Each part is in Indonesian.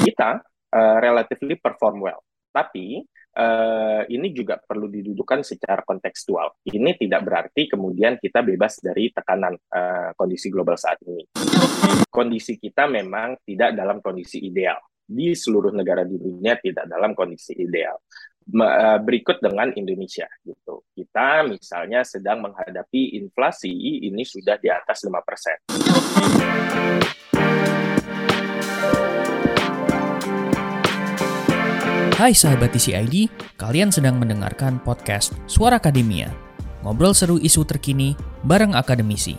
Kita uh, relatively perform well, tapi uh, ini juga perlu didudukan secara kontekstual. Ini tidak berarti kemudian kita bebas dari tekanan uh, kondisi global saat ini. Kondisi kita memang tidak dalam kondisi ideal. Di seluruh negara di dunia tidak dalam kondisi ideal. Berikut dengan Indonesia gitu. Kita misalnya sedang menghadapi inflasi ini sudah di atas 5%. Hai sahabat TCID, kalian sedang mendengarkan podcast Suara Akademia. Ngobrol seru isu terkini bareng akademisi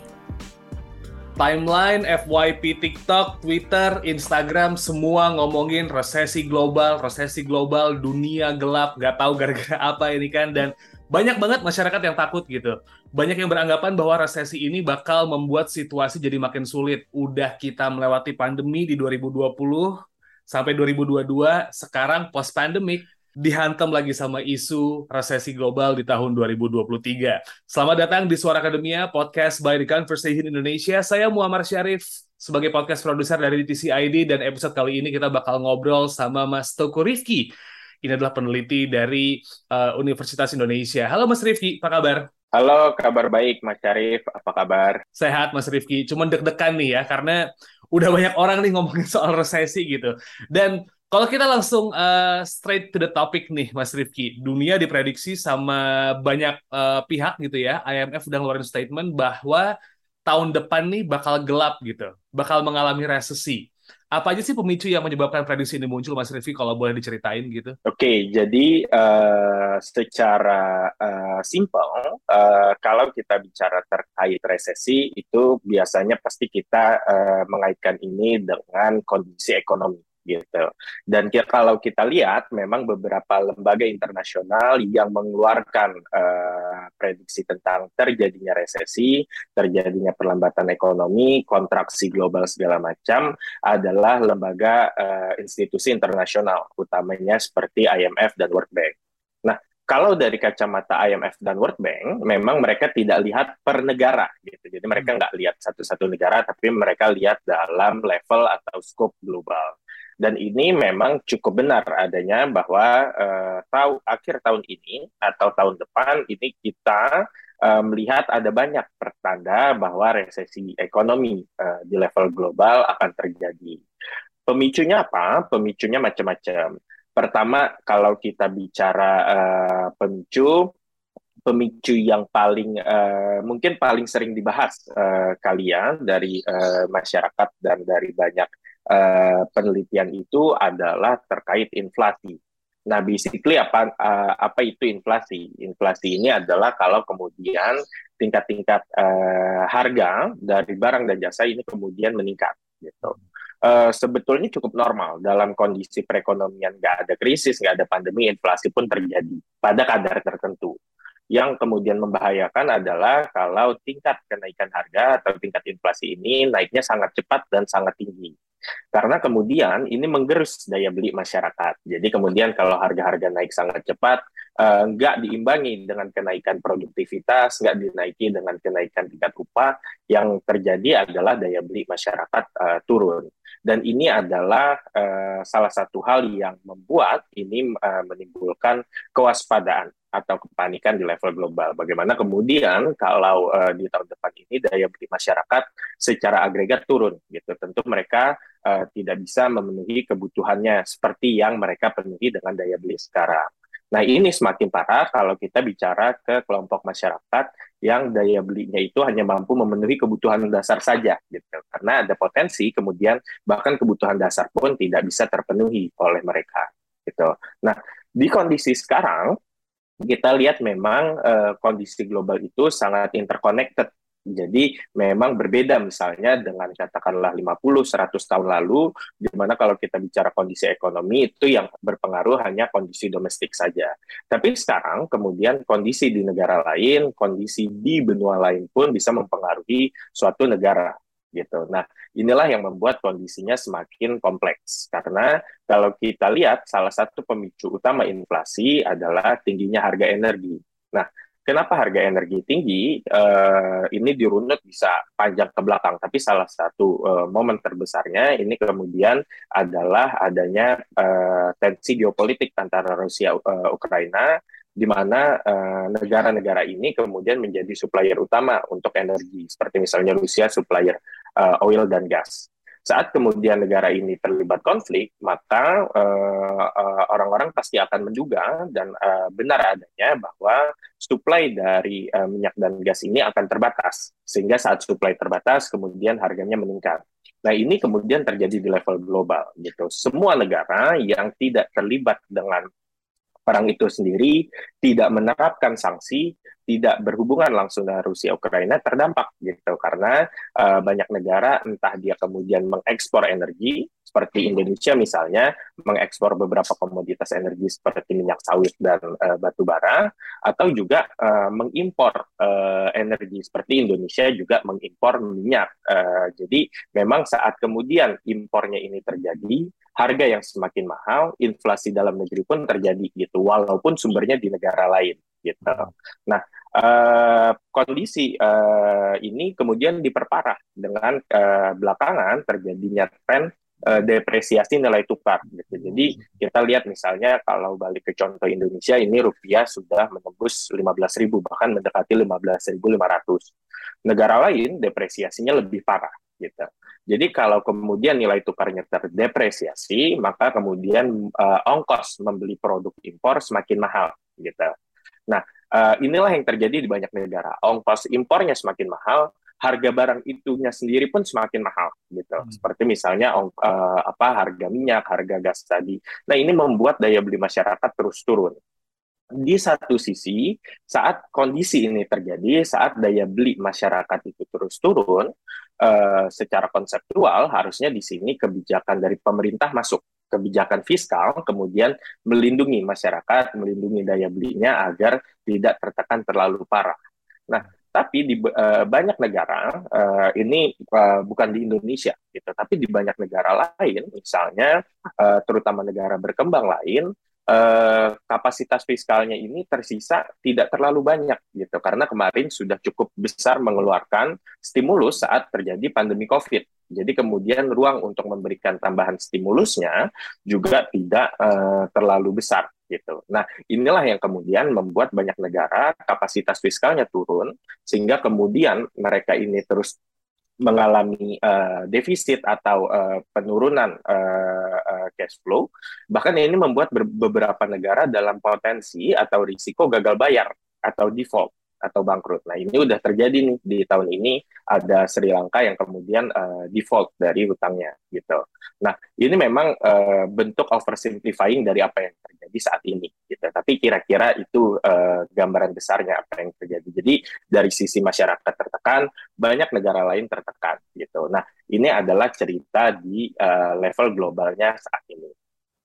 timeline FYP TikTok, Twitter, Instagram semua ngomongin resesi global, resesi global, dunia gelap, gak tahu gara-gara apa ini kan dan banyak banget masyarakat yang takut gitu. Banyak yang beranggapan bahwa resesi ini bakal membuat situasi jadi makin sulit. Udah kita melewati pandemi di 2020 sampai 2022, sekarang post pandemic dihantam lagi sama isu resesi global di tahun 2023. Selamat datang di Suara Akademia, podcast by The Conversation Indonesia. Saya Muammar Syarif, sebagai podcast produser dari DTCID, dan episode kali ini kita bakal ngobrol sama Mas Toko Rifki. Ini adalah peneliti dari uh, Universitas Indonesia. Halo Mas Rifki, apa kabar? Halo, kabar baik Mas Syarif, apa kabar? Sehat Mas Rifki, cuman deg-degan nih ya, karena udah banyak orang nih ngomongin soal resesi gitu. Dan kalau kita langsung uh, straight to the topic nih, Mas Rifki, dunia diprediksi sama banyak uh, pihak gitu ya, IMF udah ngeluarin statement bahwa tahun depan nih bakal gelap gitu, bakal mengalami resesi. Apa aja sih pemicu yang menyebabkan prediksi ini muncul, Mas Rifki, kalau boleh diceritain gitu? Oke, okay, jadi uh, secara uh, simpel, uh, kalau kita bicara terkait resesi, itu biasanya pasti kita uh, mengaitkan ini dengan kondisi ekonomi gitu. Dan kita, kalau kita lihat, memang beberapa lembaga internasional yang mengeluarkan uh, prediksi tentang terjadinya resesi, terjadinya perlambatan ekonomi, kontraksi global segala macam adalah lembaga uh, institusi internasional, utamanya seperti IMF dan World Bank. Nah, kalau dari kacamata IMF dan World Bank, memang mereka tidak lihat per negara, gitu. Jadi mereka hmm. nggak lihat satu-satu negara, tapi mereka lihat dalam level atau scope global. Dan ini memang cukup benar adanya bahwa uh, tahu akhir tahun ini atau tahun depan ini kita uh, melihat ada banyak pertanda bahwa resesi ekonomi uh, di level global akan terjadi. Pemicunya apa? Pemicunya macam-macam. Pertama, kalau kita bicara uh, pemicu, pemicu yang paling uh, mungkin paling sering dibahas uh, kalian dari uh, masyarakat dan dari banyak uh, penelitian itu adalah terkait inflasi. Nah, basically apa uh, apa itu inflasi? Inflasi ini adalah kalau kemudian tingkat-tingkat uh, harga dari barang dan jasa ini kemudian meningkat, gitu. Uh, sebetulnya cukup normal dalam kondisi perekonomian nggak ada krisis, nggak ada pandemi, inflasi pun terjadi pada kadar tertentu. Yang kemudian membahayakan adalah kalau tingkat kenaikan harga atau tingkat inflasi ini naiknya sangat cepat dan sangat tinggi. Karena kemudian ini menggerus daya beli masyarakat. Jadi kemudian kalau harga-harga naik sangat cepat, uh, nggak diimbangi dengan kenaikan produktivitas, nggak dinaiki dengan kenaikan tingkat upah, yang terjadi adalah daya beli masyarakat uh, turun. Dan ini adalah uh, salah satu hal yang membuat ini uh, menimbulkan kewaspadaan atau kepanikan di level global. Bagaimana kemudian kalau uh, di tahun depan ini daya beli masyarakat secara agregat turun gitu. Tentu mereka uh, tidak bisa memenuhi kebutuhannya seperti yang mereka penuhi dengan daya beli sekarang. Nah, ini semakin parah kalau kita bicara ke kelompok masyarakat yang daya belinya itu hanya mampu memenuhi kebutuhan dasar saja gitu. Karena ada potensi kemudian bahkan kebutuhan dasar pun tidak bisa terpenuhi oleh mereka gitu. Nah, di kondisi sekarang kita lihat memang uh, kondisi global itu sangat interconnected. Jadi memang berbeda misalnya dengan katakanlah 50-100 tahun lalu, di mana kalau kita bicara kondisi ekonomi itu yang berpengaruh hanya kondisi domestik saja. Tapi sekarang kemudian kondisi di negara lain, kondisi di benua lain pun bisa mempengaruhi suatu negara gitu. Nah, inilah yang membuat kondisinya semakin kompleks karena kalau kita lihat salah satu pemicu utama inflasi adalah tingginya harga energi. Nah, kenapa harga energi tinggi uh, ini dirunut bisa panjang ke belakang tapi salah satu uh, momen terbesarnya ini kemudian adalah adanya uh, tensi geopolitik antara Rusia Ukraina di mana negara-negara uh, ini kemudian menjadi supplier utama untuk energi seperti misalnya Rusia supplier uh, oil dan gas saat kemudian negara ini terlibat konflik, maka uh, uh, orang-orang pasti akan menduga dan uh, benar adanya bahwa supply dari uh, minyak dan gas ini akan terbatas, sehingga saat supply terbatas, kemudian harganya meningkat. Nah ini kemudian terjadi di level global, gitu. Semua negara yang tidak terlibat dengan perang itu sendiri tidak menerapkan sanksi, tidak berhubungan langsung dengan Rusia Ukraina terdampak gitu. Karena uh, banyak negara entah dia kemudian mengekspor energi seperti Indonesia misalnya mengekspor beberapa komoditas energi seperti minyak sawit dan uh, batu bara atau juga uh, mengimpor uh, energi seperti Indonesia juga mengimpor minyak. Uh, jadi memang saat kemudian impornya ini terjadi harga yang semakin mahal, inflasi dalam negeri pun terjadi gitu, walaupun sumbernya di negara lain gitu. Nah, uh, kondisi uh, ini kemudian diperparah dengan uh, belakangan terjadinya tren depresiasi nilai tukar gitu. Jadi kita lihat misalnya kalau balik ke contoh Indonesia ini rupiah sudah menembus 15.000 bahkan mendekati 15.500. Negara lain depresiasinya lebih parah gitu. Jadi kalau kemudian nilai tukarnya terdepresiasi, maka kemudian uh, ongkos membeli produk impor semakin mahal gitu. Nah, uh, inilah yang terjadi di banyak negara. Ongkos impornya semakin mahal, harga barang itunya sendiri pun semakin mahal gitu. Hmm. Seperti misalnya ong, uh, apa harga minyak, harga gas tadi. Nah, ini membuat daya beli masyarakat terus turun di satu sisi, saat kondisi ini terjadi, saat daya beli masyarakat itu terus turun, uh, secara konseptual harusnya di sini kebijakan dari pemerintah masuk, kebijakan fiskal, kemudian melindungi masyarakat, melindungi daya belinya agar tidak tertekan terlalu parah. Nah, tapi di uh, banyak negara uh, ini uh, bukan di Indonesia gitu, tapi di banyak negara lain, misalnya uh, terutama negara berkembang lain, eh, kapasitas fiskalnya ini tersisa tidak terlalu banyak gitu karena kemarin sudah cukup besar mengeluarkan stimulus saat terjadi pandemi Covid. Jadi kemudian ruang untuk memberikan tambahan stimulusnya juga tidak eh, terlalu besar gitu. Nah, inilah yang kemudian membuat banyak negara kapasitas fiskalnya turun sehingga kemudian mereka ini terus mengalami uh, defisit atau uh, penurunan uh, uh, cash flow, bahkan ini membuat beberapa negara dalam potensi atau risiko gagal bayar atau default atau bangkrut. Nah ini udah terjadi nih di tahun ini ada Sri Lanka yang kemudian uh, default dari hutangnya gitu. Nah ini memang uh, bentuk oversimplifying dari apa yang terjadi saat ini gitu. Tapi kira-kira itu uh, gambaran besarnya apa yang terjadi. Jadi dari sisi masyarakat tertekan, banyak negara lain tertekan gitu. Nah ini adalah cerita di uh, level globalnya saat ini.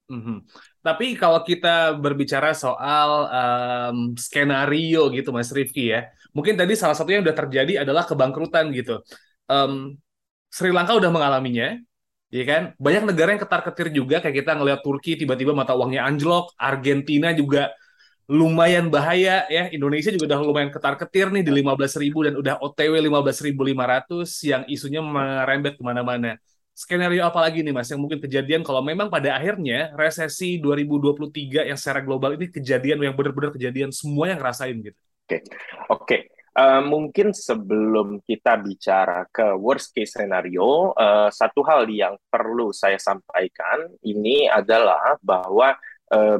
Mm -hmm. Tapi kalau kita berbicara soal um, skenario gitu, Mas Rifki ya, mungkin tadi salah satunya yang sudah terjadi adalah kebangkrutan gitu. Um, Sri Lanka udah mengalaminya, ya kan? Banyak negara yang ketar-ketir juga, kayak kita ngelihat Turki tiba-tiba mata uangnya anjlok, Argentina juga lumayan bahaya ya. Indonesia juga udah lumayan ketar-ketir nih di 15.000 dan udah OTW 15.500 yang isunya merembet ke mana-mana skenario apa lagi nih Mas yang mungkin kejadian kalau memang pada akhirnya resesi 2023 yang secara global ini kejadian yang benar-benar kejadian semua yang ngerasain gitu. Oke. Okay. Oke. Okay. Uh, eh, mungkin sebelum kita bicara ke worst case scenario, uh, satu hal yang perlu saya sampaikan ini adalah bahwa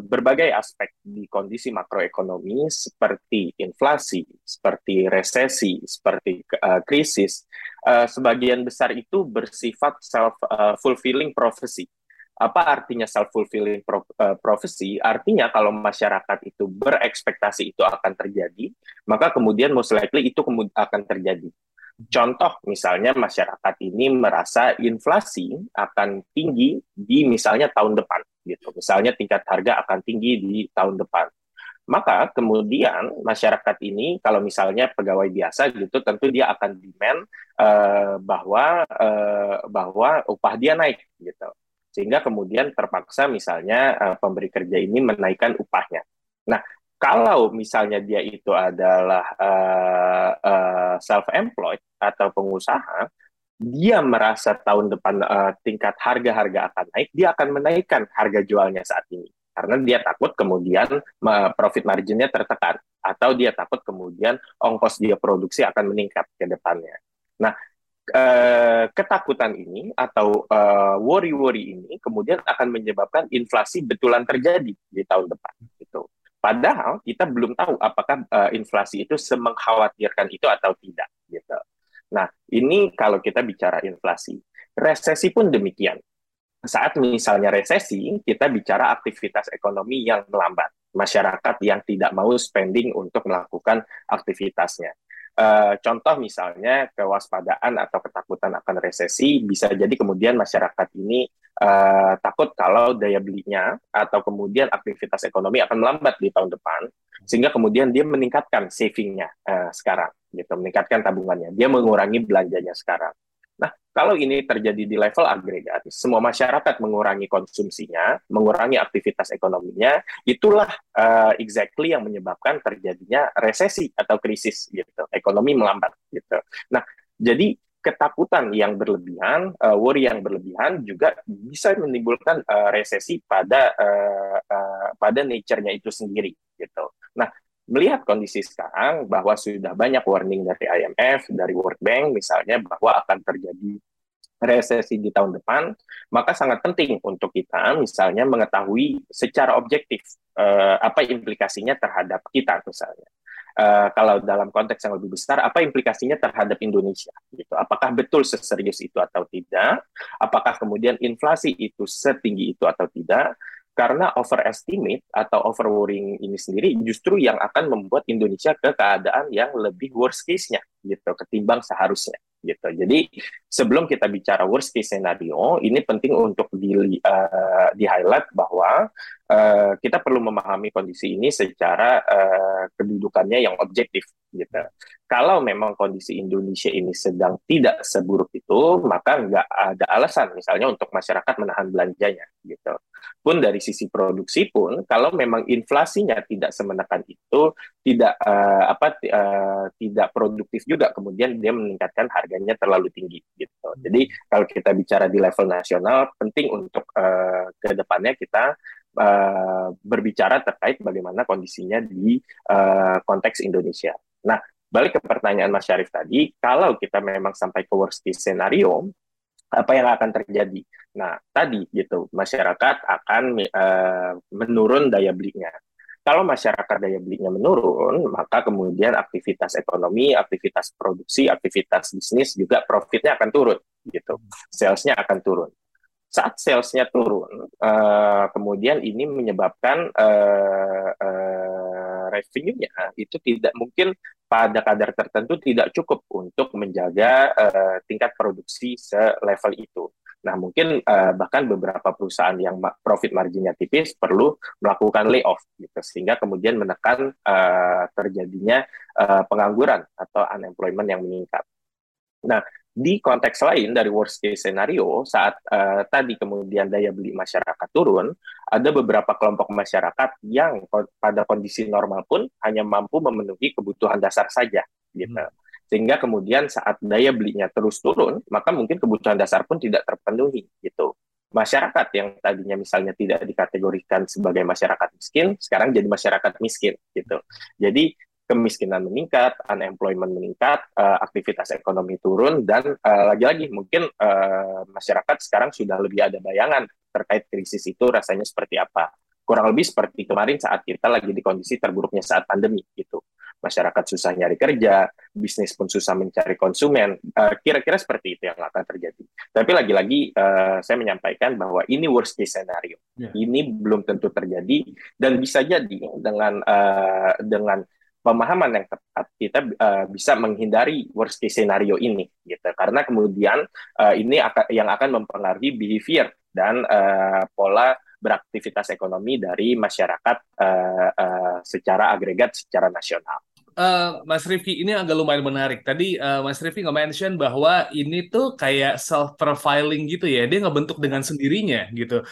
berbagai aspek di kondisi makroekonomi seperti inflasi, seperti resesi, seperti uh, krisis uh, sebagian besar itu bersifat self uh, fulfilling prophecy. Apa artinya self fulfilling pro, uh, prophecy? Artinya kalau masyarakat itu berekspektasi itu akan terjadi, maka kemudian most likely itu akan terjadi. Contoh misalnya masyarakat ini merasa inflasi akan tinggi di misalnya tahun depan gitu. Misalnya tingkat harga akan tinggi di tahun depan maka kemudian masyarakat ini kalau misalnya pegawai biasa gitu tentu dia akan demand uh, bahwa uh, bahwa upah dia naik gitu sehingga kemudian terpaksa misalnya uh, pemberi kerja ini menaikkan upahnya. Nah kalau misalnya dia itu adalah uh, uh, self-employed atau pengusaha, dia merasa tahun depan uh, tingkat harga-harga akan naik, dia akan menaikkan harga jualnya saat ini karena dia takut kemudian profit marginnya tertekan atau dia takut kemudian ongkos dia produksi akan meningkat ke depannya. Nah, eh, ketakutan ini atau eh, worry-worry ini kemudian akan menyebabkan inflasi betulan terjadi di tahun depan gitu. Padahal kita belum tahu apakah inflasi itu semengkhawatirkan itu atau tidak gitu. Nah, ini kalau kita bicara inflasi. Resesi pun demikian saat misalnya resesi, kita bicara aktivitas ekonomi yang melambat, masyarakat yang tidak mau spending untuk melakukan aktivitasnya. Uh, contoh misalnya kewaspadaan atau ketakutan akan resesi bisa jadi kemudian masyarakat ini uh, takut kalau daya belinya atau kemudian aktivitas ekonomi akan melambat di tahun depan sehingga kemudian dia meningkatkan savingnya uh, sekarang gitu meningkatkan tabungannya. Dia mengurangi belanjanya sekarang kalau ini terjadi di level agregat, semua masyarakat mengurangi konsumsinya, mengurangi aktivitas ekonominya, itulah uh, exactly yang menyebabkan terjadinya resesi atau krisis gitu, ekonomi melambat gitu. Nah, jadi ketakutan yang berlebihan, uh, worry yang berlebihan juga bisa menimbulkan uh, resesi pada uh, uh, pada nature-nya itu sendiri gitu. Nah, melihat kondisi sekarang bahwa sudah banyak warning dari IMF, dari World Bank misalnya bahwa akan terjadi resesi di tahun depan, maka sangat penting untuk kita misalnya mengetahui secara objektif uh, apa implikasinya terhadap kita misalnya. Uh, kalau dalam konteks yang lebih besar, apa implikasinya terhadap Indonesia? Gitu. Apakah betul seserius itu atau tidak? Apakah kemudian inflasi itu setinggi itu atau tidak? Karena overestimate atau overworrying ini sendiri justru yang akan membuat Indonesia ke keadaan yang lebih worst case-nya gitu ketimbang seharusnya gitu. Jadi sebelum kita bicara worst case scenario, ini penting untuk di uh, di highlight bahwa uh, kita perlu memahami kondisi ini secara uh, kedudukannya yang objektif gitu. Kalau memang kondisi Indonesia ini sedang tidak seburuk itu, maka nggak ada alasan misalnya untuk masyarakat menahan belanjanya gitu. Pun dari sisi produksi pun, kalau memang inflasinya tidak semenekan itu, tidak uh, apa uh, tidak produktif juga, kemudian dia meningkatkan harganya terlalu tinggi gitu. Jadi kalau kita bicara di level nasional, penting untuk uh, ke depannya kita uh, berbicara terkait bagaimana kondisinya di uh, konteks Indonesia. Nah, balik ke pertanyaan Mas Syarif tadi, kalau kita memang sampai ke worst case scenario, apa yang akan terjadi? Nah, tadi gitu, masyarakat akan uh, menurun daya belinya. Kalau masyarakat daya belinya menurun, maka kemudian aktivitas ekonomi, aktivitas produksi, aktivitas bisnis juga profitnya akan turun, gitu. Salesnya akan turun. Saat salesnya turun, uh, kemudian ini menyebabkan uh, uh, revenue-nya itu tidak mungkin pada kadar tertentu tidak cukup untuk menjaga uh, tingkat produksi selevel itu. Nah, mungkin uh, bahkan beberapa perusahaan yang profit marginnya tipis perlu melakukan layoff, gitu, sehingga kemudian menekan uh, terjadinya uh, pengangguran atau unemployment yang meningkat. Nah, di konteks lain dari worst case scenario, saat uh, tadi kemudian daya beli masyarakat turun, ada beberapa kelompok masyarakat yang pada kondisi normal pun hanya mampu memenuhi kebutuhan dasar saja, gitu. Hmm. Sehingga kemudian saat daya belinya terus turun, maka mungkin kebutuhan dasar pun tidak terpenuhi, gitu. Masyarakat yang tadinya misalnya tidak dikategorikan sebagai masyarakat miskin, sekarang jadi masyarakat miskin, gitu. Jadi kemiskinan meningkat, unemployment meningkat, uh, aktivitas ekonomi turun, dan uh, lagi-lagi mungkin uh, masyarakat sekarang sudah lebih ada bayangan terkait krisis itu rasanya seperti apa. Kurang lebih seperti kemarin saat kita lagi di kondisi terburuknya saat pandemi gitu. Masyarakat susah nyari kerja, bisnis pun susah mencari konsumen. Kira-kira uh, seperti itu yang akan terjadi. Tapi lagi-lagi uh, saya menyampaikan bahwa ini worst case scenario. Yeah. Ini belum tentu terjadi dan bisa jadi dengan uh, dengan pemahaman yang tepat kita uh, bisa menghindari worst case scenario ini gitu karena kemudian uh, ini akan yang akan mempengaruhi behavior dan uh, pola beraktivitas ekonomi dari masyarakat uh, uh, secara agregat secara nasional. Uh, Mas Rifki ini agak lumayan menarik. Tadi uh, Mas Rifki nge-mention bahwa ini tuh kayak self-profiling gitu ya. Dia ngebentuk dengan sendirinya gitu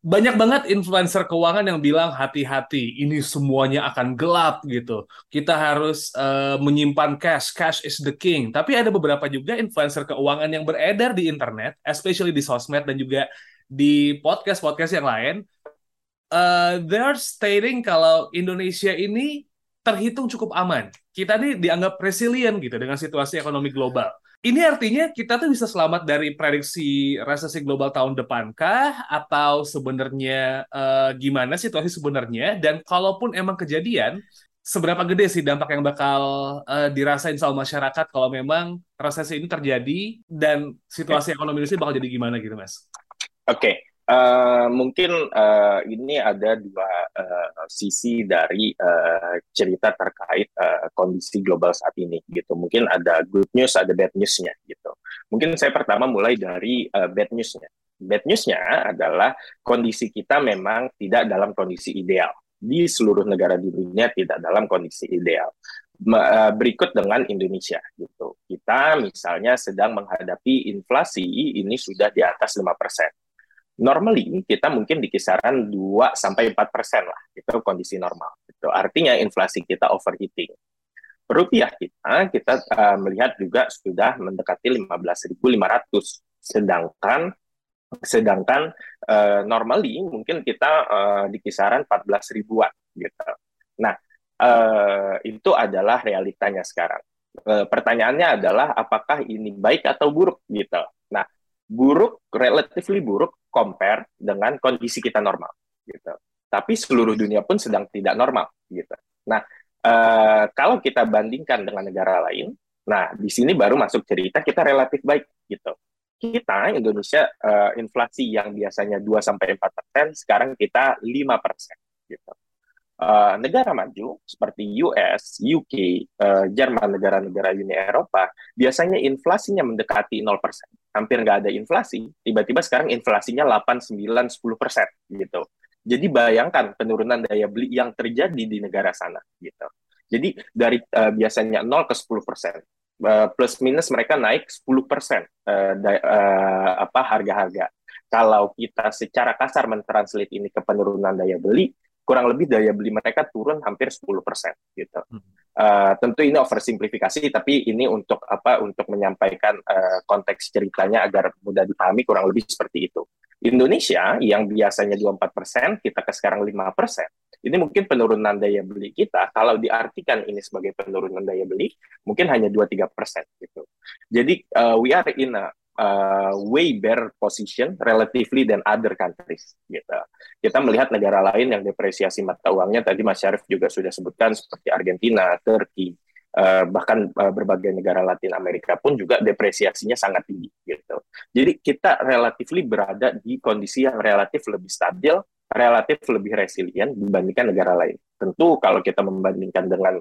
banyak banget influencer keuangan yang bilang hati-hati, ini semuanya akan gelap gitu. Kita harus uh, menyimpan cash, cash is the king. Tapi ada beberapa juga influencer keuangan yang beredar di internet, especially di sosmed dan juga di podcast-podcast yang lain. Uh, they are stating kalau Indonesia ini terhitung cukup aman. Kita nih dianggap resilient gitu dengan situasi ekonomi global. Ini artinya kita tuh bisa selamat dari prediksi resesi global tahun depan kah? Atau sebenarnya uh, gimana situasi sebenarnya? Dan kalaupun emang kejadian, seberapa gede sih dampak yang bakal uh, dirasain sama masyarakat kalau memang resesi ini terjadi dan situasi ekonomi Indonesia bakal jadi gimana gitu, Mas? Oke, okay. Uh, mungkin uh, ini ada dua uh, sisi dari uh, cerita terkait uh, kondisi global saat ini gitu. Mungkin ada good news, ada bad newsnya gitu. Mungkin saya pertama mulai dari uh, bad newsnya. Bad newsnya adalah kondisi kita memang tidak dalam kondisi ideal di seluruh negara di dunia tidak dalam kondisi ideal. Berikut dengan Indonesia gitu. Kita misalnya sedang menghadapi inflasi ini sudah di atas lima persen normally kita mungkin di kisaran 2 sampai 4 persen lah itu kondisi normal. Itu artinya inflasi kita overheating. Rupiah kita kita uh, melihat juga sudah mendekati 15.500 sedangkan sedangkan uh, normally mungkin kita uh, di kisaran 14 ribuan gitu. Nah, uh, itu adalah realitanya sekarang. Uh, pertanyaannya adalah apakah ini baik atau buruk gitu. Nah, buruk, relatively buruk compare dengan kondisi kita normal, gitu. Tapi seluruh dunia pun sedang tidak normal, gitu. Nah, uh, kalau kita bandingkan dengan negara lain, nah di sini baru masuk cerita kita relatif baik, gitu. Kita Indonesia uh, inflasi yang biasanya 2 sampai 4 persen, sekarang kita 5 persen, gitu. Uh, negara maju seperti US, UK, uh, Jerman, negara-negara Uni Eropa, biasanya inflasinya mendekati 0%. Hampir nggak ada inflasi, tiba-tiba sekarang inflasinya 8, 9, 10% gitu. Jadi bayangkan penurunan daya beli yang terjadi di negara sana gitu. Jadi dari uh, biasanya 0 ke 10 persen, uh, plus minus mereka naik 10 persen uh, uh, apa harga-harga. Kalau kita secara kasar mentranslate ini ke penurunan daya beli, kurang lebih daya beli mereka turun hampir 10% gitu. Uh, tentu ini oversimplifikasi tapi ini untuk apa untuk menyampaikan uh, konteks ceritanya agar mudah dipahami kurang lebih seperti itu. Indonesia yang biasanya 24%, kita ke sekarang 5%. Ini mungkin penurunan daya beli kita kalau diartikan ini sebagai penurunan daya beli mungkin hanya 2-3% gitu. Jadi uh, we are in a uh, way better position relatively than other countries gitu. Kita melihat negara lain yang depresiasi mata uangnya tadi Mas Syarif juga sudah sebutkan seperti Argentina, Turki, uh, bahkan uh, berbagai negara Latin Amerika pun juga depresiasinya sangat tinggi gitu. Jadi kita relatifly berada di kondisi yang relatif lebih stabil, relatif lebih resilient dibandingkan negara lain. Tentu kalau kita membandingkan dengan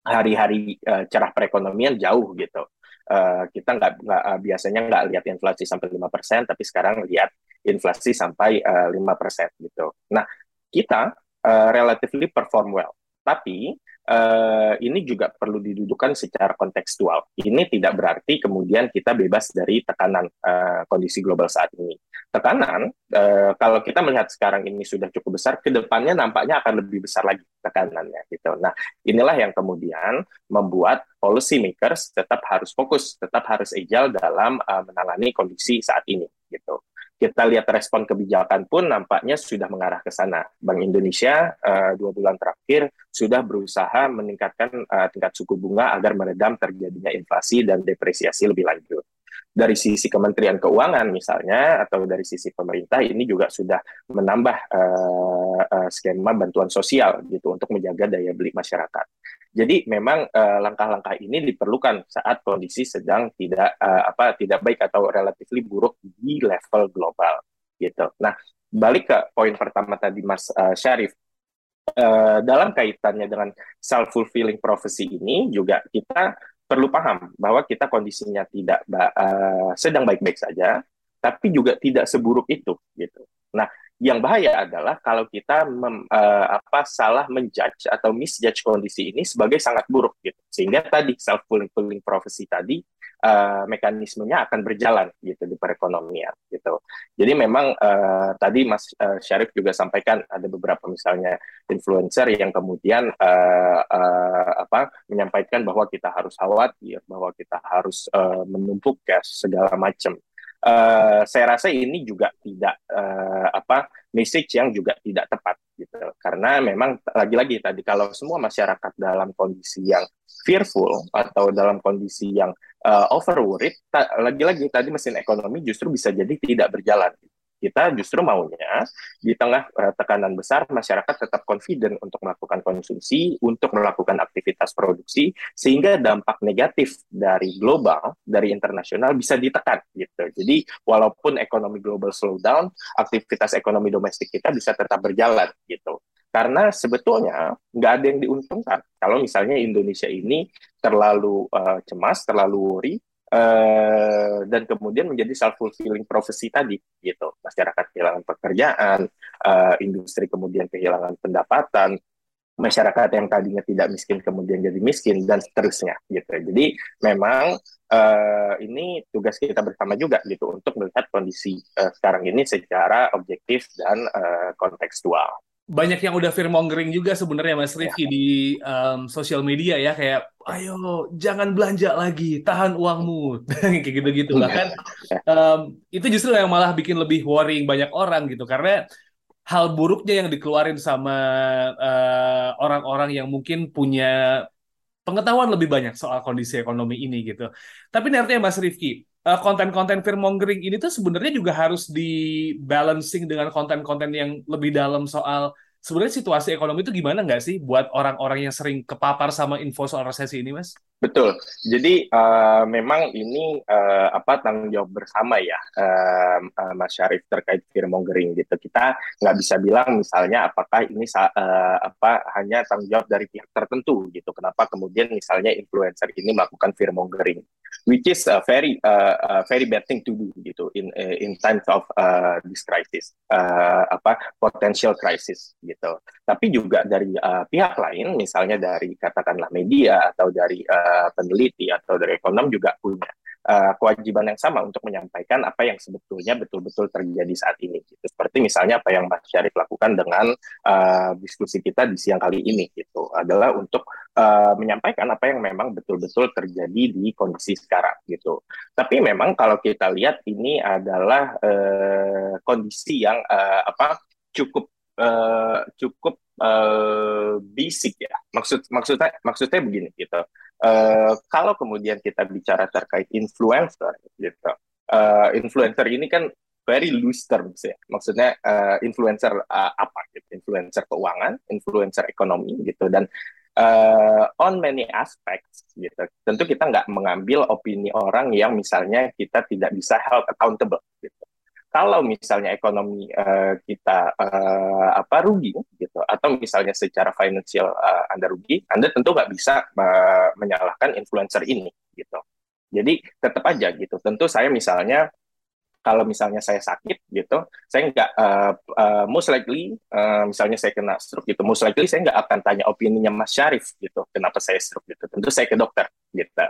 hari-hari uh, cerah perekonomian jauh gitu uh, kita nggak uh, biasanya nggak lihat inflasi sampai lima persen, tapi sekarang lihat inflasi sampai eh, lima persen gitu. Nah kita uh, relatively perform well, tapi uh, ini juga perlu didudukan secara kontekstual. Ini tidak berarti kemudian kita bebas dari tekanan uh, kondisi global saat ini. Tekanan, uh, kalau kita melihat sekarang ini sudah cukup besar, ke depannya nampaknya akan lebih besar lagi tekanannya. Gitu. Nah, inilah yang kemudian membuat policy makers tetap harus fokus, tetap harus agile dalam uh, menangani kondisi saat ini. Gitu kita lihat respon kebijakan pun nampaknya sudah mengarah ke sana. Bank Indonesia uh, dua bulan terakhir sudah berusaha meningkatkan uh, tingkat suku bunga agar meredam terjadinya inflasi dan depresiasi lebih lanjut. Dari sisi Kementerian Keuangan misalnya atau dari sisi pemerintah ini juga sudah menambah uh, uh, skema bantuan sosial gitu untuk menjaga daya beli masyarakat. Jadi memang eh, langkah-langkah uh, ini diperlukan saat kondisi sedang tidak uh, apa tidak baik atau relatif buruk di level global gitu. Nah, balik ke poin pertama tadi Mas uh, Syarif. Uh, dalam kaitannya dengan self fulfilling prophecy ini juga kita perlu paham bahwa kita kondisinya tidak uh, sedang baik-baik saja, tapi juga tidak seburuk itu gitu. Nah, yang bahaya adalah kalau kita mem, uh, apa salah menjudge atau misjudge kondisi ini sebagai sangat buruk gitu. Sehingga tadi self fulfilling prophecy tadi uh, mekanismenya akan berjalan gitu di perekonomian gitu. Jadi memang uh, tadi Mas uh, Syarif juga sampaikan ada beberapa misalnya influencer yang kemudian uh, uh, apa menyampaikan bahwa kita harus khawatir bahwa kita harus uh, menumpuk gas segala macam. Uh, saya rasa ini juga tidak uh, apa message yang juga tidak tepat gitu. Karena memang lagi-lagi tadi kalau semua masyarakat dalam kondisi yang fearful atau dalam kondisi yang uh, over worried lagi-lagi tadi mesin ekonomi justru bisa jadi tidak berjalan kita justru maunya di tengah uh, tekanan besar masyarakat tetap confident untuk melakukan konsumsi, untuk melakukan aktivitas produksi sehingga dampak negatif dari global, dari internasional bisa ditekan gitu. Jadi walaupun ekonomi global slow down, aktivitas ekonomi domestik kita bisa tetap berjalan gitu. Karena sebetulnya nggak ada yang diuntungkan kalau misalnya Indonesia ini terlalu uh, cemas, terlalu worry, Uh, dan kemudian menjadi self fulfilling prophecy tadi gitu. Masyarakat kehilangan pekerjaan uh, industri kemudian kehilangan pendapatan masyarakat yang tadinya tidak miskin kemudian jadi miskin dan seterusnya gitu. Jadi memang uh, ini tugas kita bersama juga gitu untuk melihat kondisi uh, sekarang ini secara objektif dan uh, kontekstual banyak yang udah fear mongering juga sebenarnya Mas Rifki ya. di um, sosial media ya kayak ayo jangan belanja lagi tahan uangmu kayak gitu-gitu iya. bahkan um, itu justru yang malah bikin lebih worrying banyak orang gitu karena hal buruknya yang dikeluarin sama uh, orang-orang yang mungkin punya pengetahuan lebih banyak soal kondisi ekonomi ini gitu tapi artinya Mas Rifki konten-konten fear mongering ini tuh sebenarnya juga harus di balancing dengan konten-konten yang lebih dalam soal sebenarnya situasi ekonomi itu gimana nggak sih buat orang-orang yang sering kepapar sama info soal resesi ini, Mas? Betul. Jadi uh, memang ini uh, apa tanggung jawab bersama ya, uh, Mas Syarif terkait fear mongering gitu. Kita nggak bisa bilang misalnya apakah ini uh, apa hanya tanggung jawab dari pihak tertentu gitu. Kenapa kemudian misalnya influencer ini melakukan fear mongering? which is a very uh, uh, very bad thing to do gitu in in times of uh, this crisis uh, apa potential crisis gitu tapi juga dari uh, pihak lain misalnya dari katakanlah media atau dari uh, peneliti atau dari ekonom juga punya uh, kewajiban yang sama untuk menyampaikan apa yang sebetulnya betul-betul terjadi saat ini. Gitu. Seperti misalnya apa yang Mas Syarif lakukan dengan uh, diskusi kita di siang kali ini, gitu, adalah untuk uh, menyampaikan apa yang memang betul-betul terjadi di kondisi sekarang, gitu. Tapi memang kalau kita lihat ini adalah uh, kondisi yang uh, apa cukup uh, cukup uh, basic ya. Maksud maksudnya maksudnya begini gitu. Uh, kalau kemudian kita bicara terkait influencer gitu. Uh, influencer ini kan very loose terms ya. Maksudnya uh, influencer uh, apa gitu? Influencer keuangan, influencer ekonomi gitu dan uh, on many aspects gitu. Tentu kita nggak mengambil opini orang yang misalnya kita tidak bisa held accountable gitu kalau misalnya ekonomi uh, kita uh, apa rugi gitu atau misalnya secara financial uh, anda rugi anda tentu nggak bisa uh, menyalahkan influencer ini gitu. Jadi tetap aja gitu. Tentu saya misalnya kalau misalnya saya sakit gitu, saya nggak uh, uh, most likely uh, misalnya saya kena stroke gitu, most likely saya nggak akan tanya opininya Mas Syarif gitu, kenapa saya stroke gitu. Tentu saya ke dokter gitu.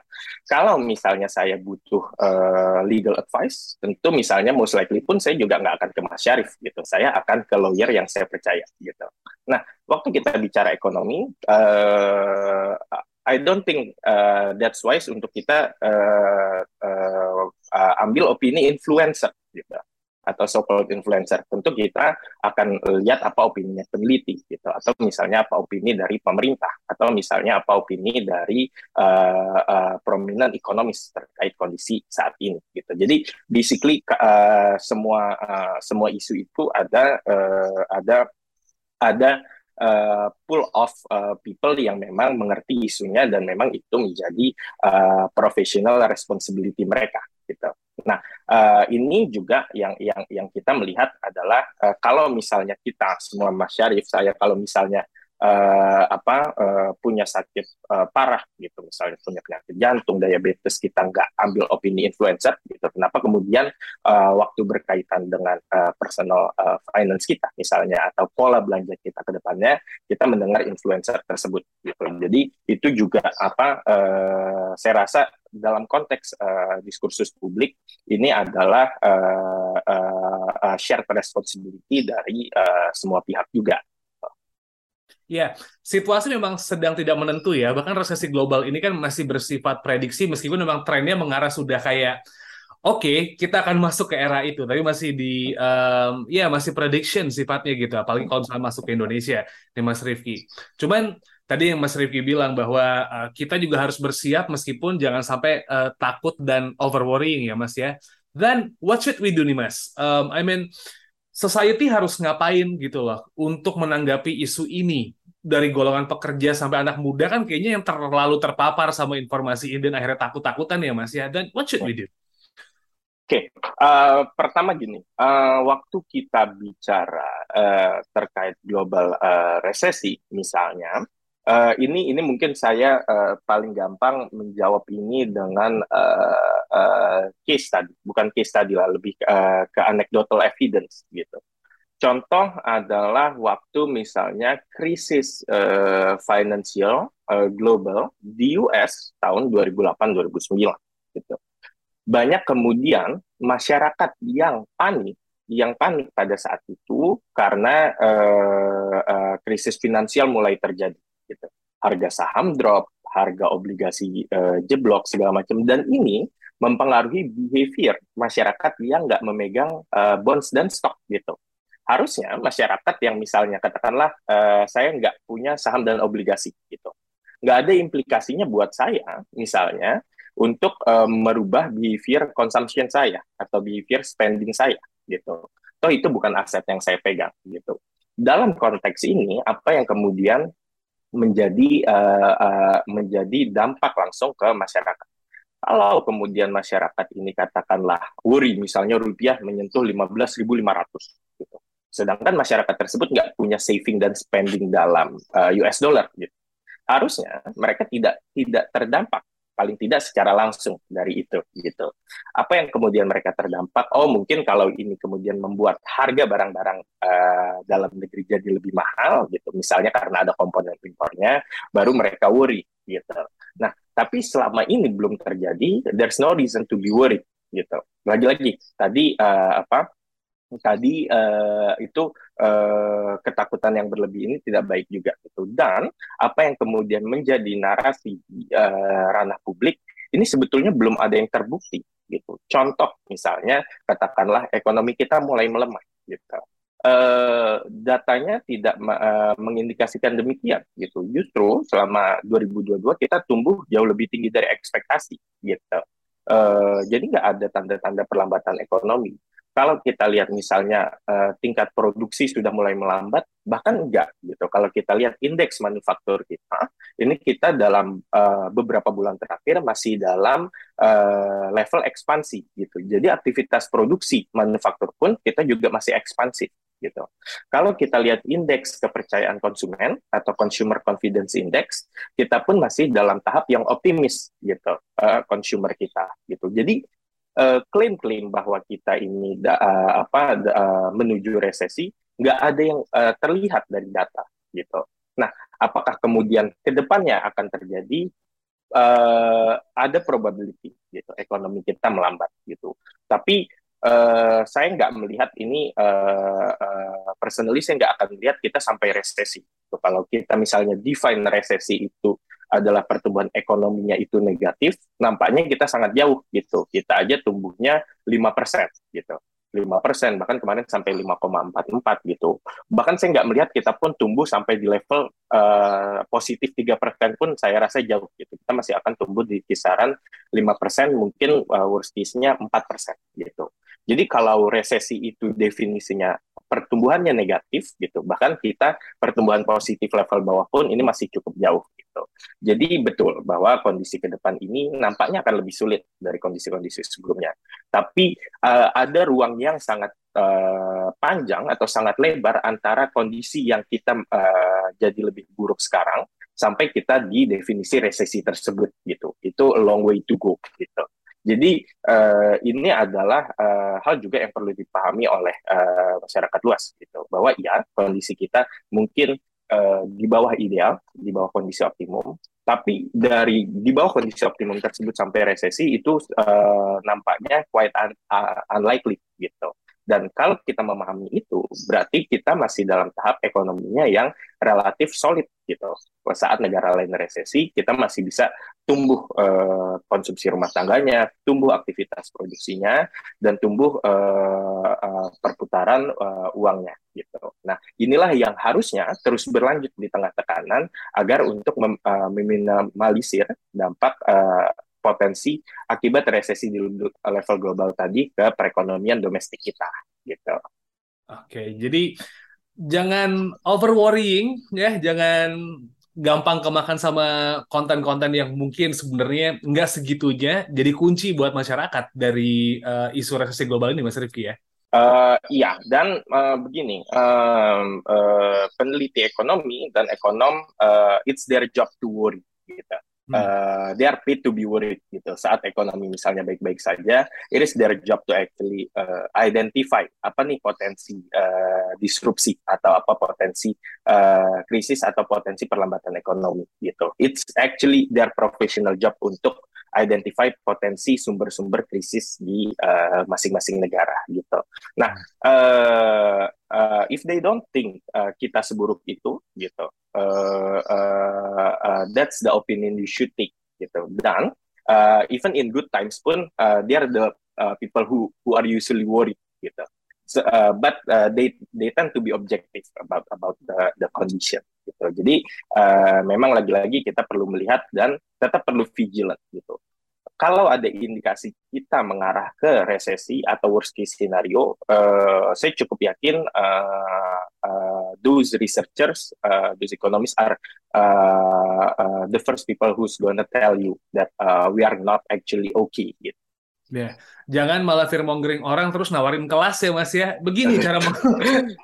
Kalau misalnya saya butuh uh, legal advice, tentu misalnya most likely pun saya juga nggak akan ke Mas Syarif gitu. Saya akan ke lawyer yang saya percaya gitu. Nah, waktu kita bicara ekonomi, uh, I don't think uh, that's wise untuk kita uh, uh, uh, ambil opini influencer gitu atau so-called influencer. Tentu kita akan lihat apa opini peneliti gitu atau misalnya apa opini dari pemerintah atau misalnya apa opini dari uh, uh, prominent ekonomis terkait kondisi saat ini gitu. Jadi basically uh, semua uh, semua isu itu ada uh, ada ada uh, pool of uh, people yang memang mengerti isunya dan memang itu menjadi uh, professional responsibility mereka gitu. Nah, uh, ini juga yang yang yang kita melihat adalah uh, kalau misalnya kita semua Mas Syarif, saya kalau misalnya uh, apa uh, punya sakit uh, parah gitu misalnya punya penyakit jantung diabetes kita nggak ambil opini influencer gitu. Kenapa kemudian uh, waktu berkaitan dengan uh, personal uh, finance kita misalnya atau pola belanja kita ke depannya kita mendengar influencer tersebut gitu. Jadi itu juga apa uh, saya rasa dalam konteks uh, diskursus publik ini adalah uh, uh, uh, shared responsibility dari uh, semua pihak juga Ya, situasi memang sedang tidak menentu ya. Bahkan resesi global ini kan masih bersifat prediksi meskipun memang trennya mengarah sudah kayak oke, okay, kita akan masuk ke era itu. Tapi masih di um, ya masih prediction sifatnya gitu. Apalagi kalau misalnya masuk ke Indonesia nih Mas Rifki. Cuman tadi yang Mas Rifki bilang bahwa uh, kita juga harus bersiap meskipun jangan sampai uh, takut dan over worrying ya Mas ya. Then what should we do nih Mas? Um, I mean society harus ngapain gitu loh untuk menanggapi isu ini dari golongan pekerja sampai anak muda kan kayaknya yang terlalu terpapar sama informasi ini dan akhirnya takut-takutan ya Mas ya. Dan what should we do? Oke, okay. uh, pertama gini, uh, waktu kita bicara uh, terkait global uh, resesi misalnya, uh, ini ini mungkin saya uh, paling gampang menjawab ini dengan uh, uh, case tadi, bukan case tadi lah, lebih uh, ke anecdotal evidence gitu. Contoh adalah waktu misalnya krisis uh, financial uh, global di US tahun 2008-2009 gitu. Banyak kemudian masyarakat yang panik, yang panik pada saat itu karena uh, uh, krisis finansial mulai terjadi gitu. Harga saham drop, harga obligasi uh, jeblok segala macam dan ini mempengaruhi behavior masyarakat yang nggak memegang uh, bonds dan stok gitu harusnya masyarakat yang misalnya katakanlah uh, saya nggak punya saham dan obligasi gitu, nggak ada implikasinya buat saya misalnya untuk uh, merubah behavior consumption saya atau behavior spending saya gitu. Toh itu bukan aset yang saya pegang gitu. Dalam konteks ini apa yang kemudian menjadi uh, uh, menjadi dampak langsung ke masyarakat. Kalau kemudian masyarakat ini katakanlah worry misalnya rupiah menyentuh 15.500 gitu Sedangkan masyarakat tersebut nggak punya saving dan spending dalam uh, eh, US dollar. Gitu. Harusnya mereka tidak tidak terdampak paling tidak secara langsung dari itu gitu. Apa yang kemudian mereka terdampak? Oh mungkin kalau ini kemudian membuat harga barang-barang uh, dalam negeri jadi lebih mahal gitu. Misalnya karena ada komponen impornya, baru mereka worry gitu. Nah tapi selama ini belum terjadi, there's no reason to be worried gitu. Lagi-lagi tadi uh, apa tadi uh, itu uh, ketakutan yang berlebih ini tidak baik juga gitu. Dan apa yang kemudian menjadi narasi uh, ranah publik ini sebetulnya belum ada yang terbukti gitu. Contoh misalnya katakanlah ekonomi kita mulai melemah gitu. Uh, datanya tidak uh, mengindikasikan demikian gitu. Justru selama 2022 kita tumbuh jauh lebih tinggi dari ekspektasi gitu. Uh, jadi nggak ada tanda-tanda perlambatan ekonomi kalau kita lihat misalnya uh, tingkat produksi sudah mulai melambat, bahkan enggak gitu. Kalau kita lihat indeks manufaktur kita, ini kita dalam uh, beberapa bulan terakhir masih dalam uh, level ekspansi gitu. Jadi aktivitas produksi manufaktur pun kita juga masih ekspansif gitu. Kalau kita lihat indeks kepercayaan konsumen atau consumer confidence index, kita pun masih dalam tahap yang optimis gitu, uh, consumer kita gitu. Jadi klaim-klaim uh, bahwa kita ini da, uh, apa da, uh, menuju resesi nggak ada yang uh, terlihat dari data gitu. Nah, apakah kemudian ke depannya akan terjadi uh, ada probability gitu ekonomi kita melambat gitu. Tapi uh, saya nggak melihat ini uh, uh, personally saya nggak akan melihat kita sampai resesi. Gitu. Kalau kita misalnya define resesi itu adalah pertumbuhan ekonominya itu negatif, nampaknya kita sangat jauh gitu. Kita aja tumbuhnya 5% gitu. 5 persen, bahkan kemarin sampai 5,44 gitu. Bahkan saya nggak melihat kita pun tumbuh sampai di level uh, positif 3 persen pun saya rasa jauh gitu. Kita masih akan tumbuh di kisaran 5 persen, mungkin uh, worst case-nya 4 persen gitu. Jadi kalau resesi itu definisinya pertumbuhannya negatif gitu. Bahkan kita pertumbuhan positif level bawah pun ini masih cukup jauh gitu. Jadi betul bahwa kondisi ke depan ini nampaknya akan lebih sulit dari kondisi-kondisi sebelumnya. Tapi uh, ada ruang yang sangat uh, panjang atau sangat lebar antara kondisi yang kita uh, jadi lebih buruk sekarang sampai kita di definisi resesi tersebut gitu. Itu long way to go gitu jadi uh, ini adalah uh, hal juga yang perlu dipahami oleh uh, masyarakat luas gitu bahwa ya kondisi kita mungkin uh, di bawah ideal, di bawah kondisi optimum, tapi dari di bawah kondisi optimum tersebut sampai resesi itu uh, nampaknya quite un, unlikely gitu. Dan kalau kita memahami itu, berarti kita masih dalam tahap ekonominya yang relatif solid gitu. Saat negara lain resesi, kita masih bisa tumbuh uh, konsumsi rumah tangganya, tumbuh aktivitas produksinya, dan tumbuh uh, uh, perputaran uh, uangnya gitu. Nah, inilah yang harusnya terus berlanjut di tengah tekanan agar untuk mem, uh, meminimalisir dampak uh, potensi akibat resesi di level global tadi ke perekonomian domestik kita gitu. Oke, jadi jangan over worrying ya, jangan gampang kemakan sama konten-konten yang mungkin sebenarnya nggak segitunya jadi kunci buat masyarakat dari uh, isu resesi global ini Mas Rifki ya. Uh, iya, dan uh, begini, uh, uh, peneliti ekonomi dan ekonom, uh, it's their job to worry, gitu uh, they are paid to be worried gitu. Saat ekonomi misalnya baik-baik saja, it is their job to actually uh, identify apa nih potensi uh, disrupsi atau apa potensi uh, krisis atau potensi perlambatan ekonomi gitu. It's actually their professional job untuk identify potensi sumber-sumber krisis di masing-masing uh, negara gitu. Nah, uh, uh, if they don't think uh, kita seburuk itu gitu, uh, uh, uh, that's the opinion you should take gitu. Dan uh, even in good times pun uh, they are the uh, people who who are usually worried gitu. So, uh, but uh, they they tend to be objective about about the the condition gitu jadi uh, memang lagi-lagi kita perlu melihat dan tetap perlu vigilant gitu kalau ada indikasi kita mengarah ke resesi atau worst case scenario, uh, saya cukup yakin uh, uh, those researchers, uh, those economists are uh, uh, the first people who's gonna tell you that uh, we are not actually okay. Gitu. Ya, jangan malah fear mongering orang terus nawarin kelas ya mas ya. Begini cara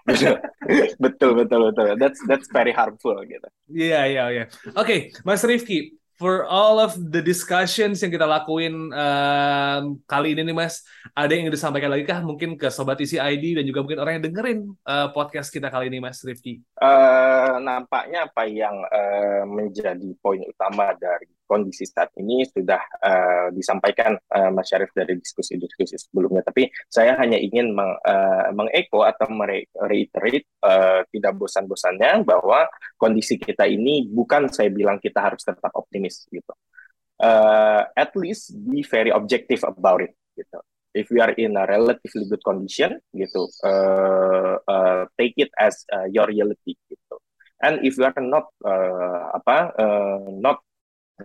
betul betul betul. That's that's very harmful gitu. Iya iya iya. Oke, Mas Rifki, for all of the discussions yang kita lakuin um, kali ini nih Mas, ada yang ingin disampaikan lagi kah mungkin ke Sobat Isi ID dan juga mungkin orang yang dengerin uh, podcast kita kali ini Mas Rifki? Uh, nampaknya apa yang uh, menjadi poin utama dari kondisi saat ini sudah uh, disampaikan uh, Mas Syarif dari diskusi-diskusi sebelumnya. Tapi saya hanya ingin meng, uh, mengeko atau mereiterate uh, tidak bosan-bosannya bahwa kondisi kita ini bukan saya bilang kita harus tetap optimis gitu. Uh, at least be very objective about it gitu. If we are in a relatively good condition gitu, uh, uh, take it as uh, your reality gitu. And if you are not uh, apa uh, not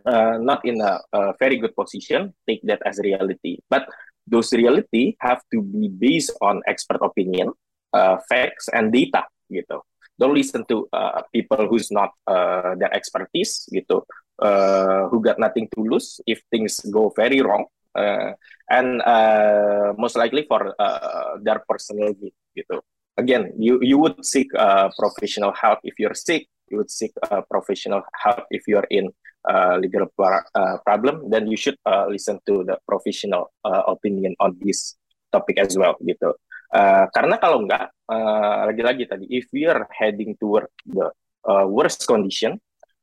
uh, not in a, a very good position, take that as reality. But those reality have to be based on expert opinion, uh, facts, and data. Gitu. Don't listen to uh, people who's not uh, their expertise. Gitu. Uh, who got nothing to lose if things go very wrong. Uh, and uh, most likely for uh, their personal need. Gitu. Again, you you would seek uh, professional help if you're sick. You would seek uh, professional help if you're in uh, legal uh, problem, then you should uh, listen to the professional uh, opinion on this topic as well gitu. Uh, karena kalau enggak, uh, lagi-lagi tadi, if we are heading toward the uh, worst condition,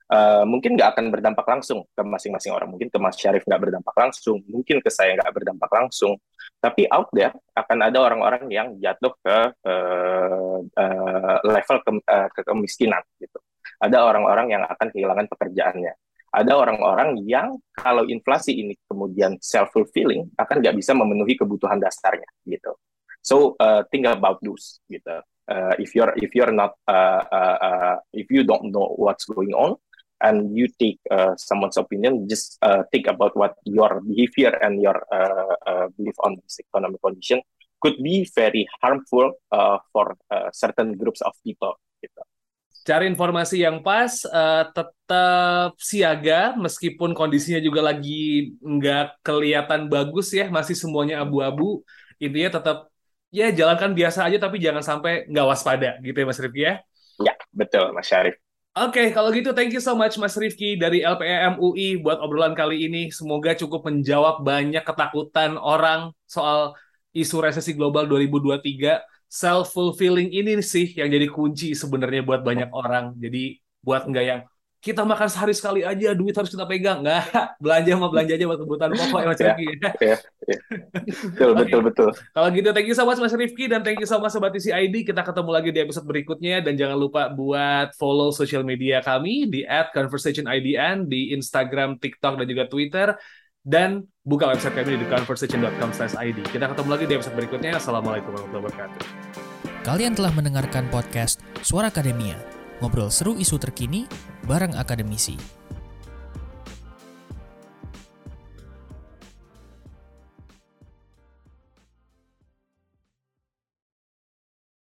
uh, mungkin nggak akan berdampak langsung ke masing-masing orang. Mungkin ke Mas Syarif nggak berdampak langsung, mungkin ke saya nggak berdampak langsung. Tapi out there akan ada orang-orang yang jatuh ke uh, uh, level ke, uh, ke kemiskinan gitu. Ada orang-orang yang akan kehilangan pekerjaannya ada orang-orang yang kalau inflasi ini kemudian self fulfilling akan nggak bisa memenuhi kebutuhan dasarnya gitu. So uh, think about those gitu. Uh, if you're if you're not uh, uh, uh, if you don't know what's going on and you take uh, someone's opinion, just uh, think about what your behavior and your uh, uh, belief on this economic condition could be very harmful uh, for uh, certain groups of people. Gitu. Cari informasi yang pas, uh, tetap siaga meskipun kondisinya juga lagi nggak kelihatan bagus ya, masih semuanya abu-abu. Intinya tetap ya jalankan biasa aja tapi jangan sampai nggak waspada gitu ya Mas Rifki ya. Ya, betul Mas Syarif. Oke, okay, kalau gitu thank you so much Mas Rifki dari LPM UI buat obrolan kali ini. Semoga cukup menjawab banyak ketakutan orang soal isu resesi global 2023 self-fulfilling ini sih yang jadi kunci sebenarnya buat banyak orang. Jadi buat nggak yang kita makan sehari sekali aja, duit harus kita pegang. Nggak, belanja mau belanja aja buat kebutuhan pokok ya Mas Rifki. Ya, ya, ya. Betul, okay. betul, betul. Kalau gitu, thank you so much Mas Rifki dan thank you so much Sobat ID. Kita ketemu lagi di episode berikutnya dan jangan lupa buat follow social media kami di @conversationidn di Instagram, TikTok dan juga Twitter dan buka website kami di conversation.com/id. Kita ketemu lagi di episode berikutnya. Assalamualaikum warahmatullahi wabarakatuh. Kalian telah mendengarkan podcast Suara Akademia, ngobrol seru isu terkini bareng akademisi.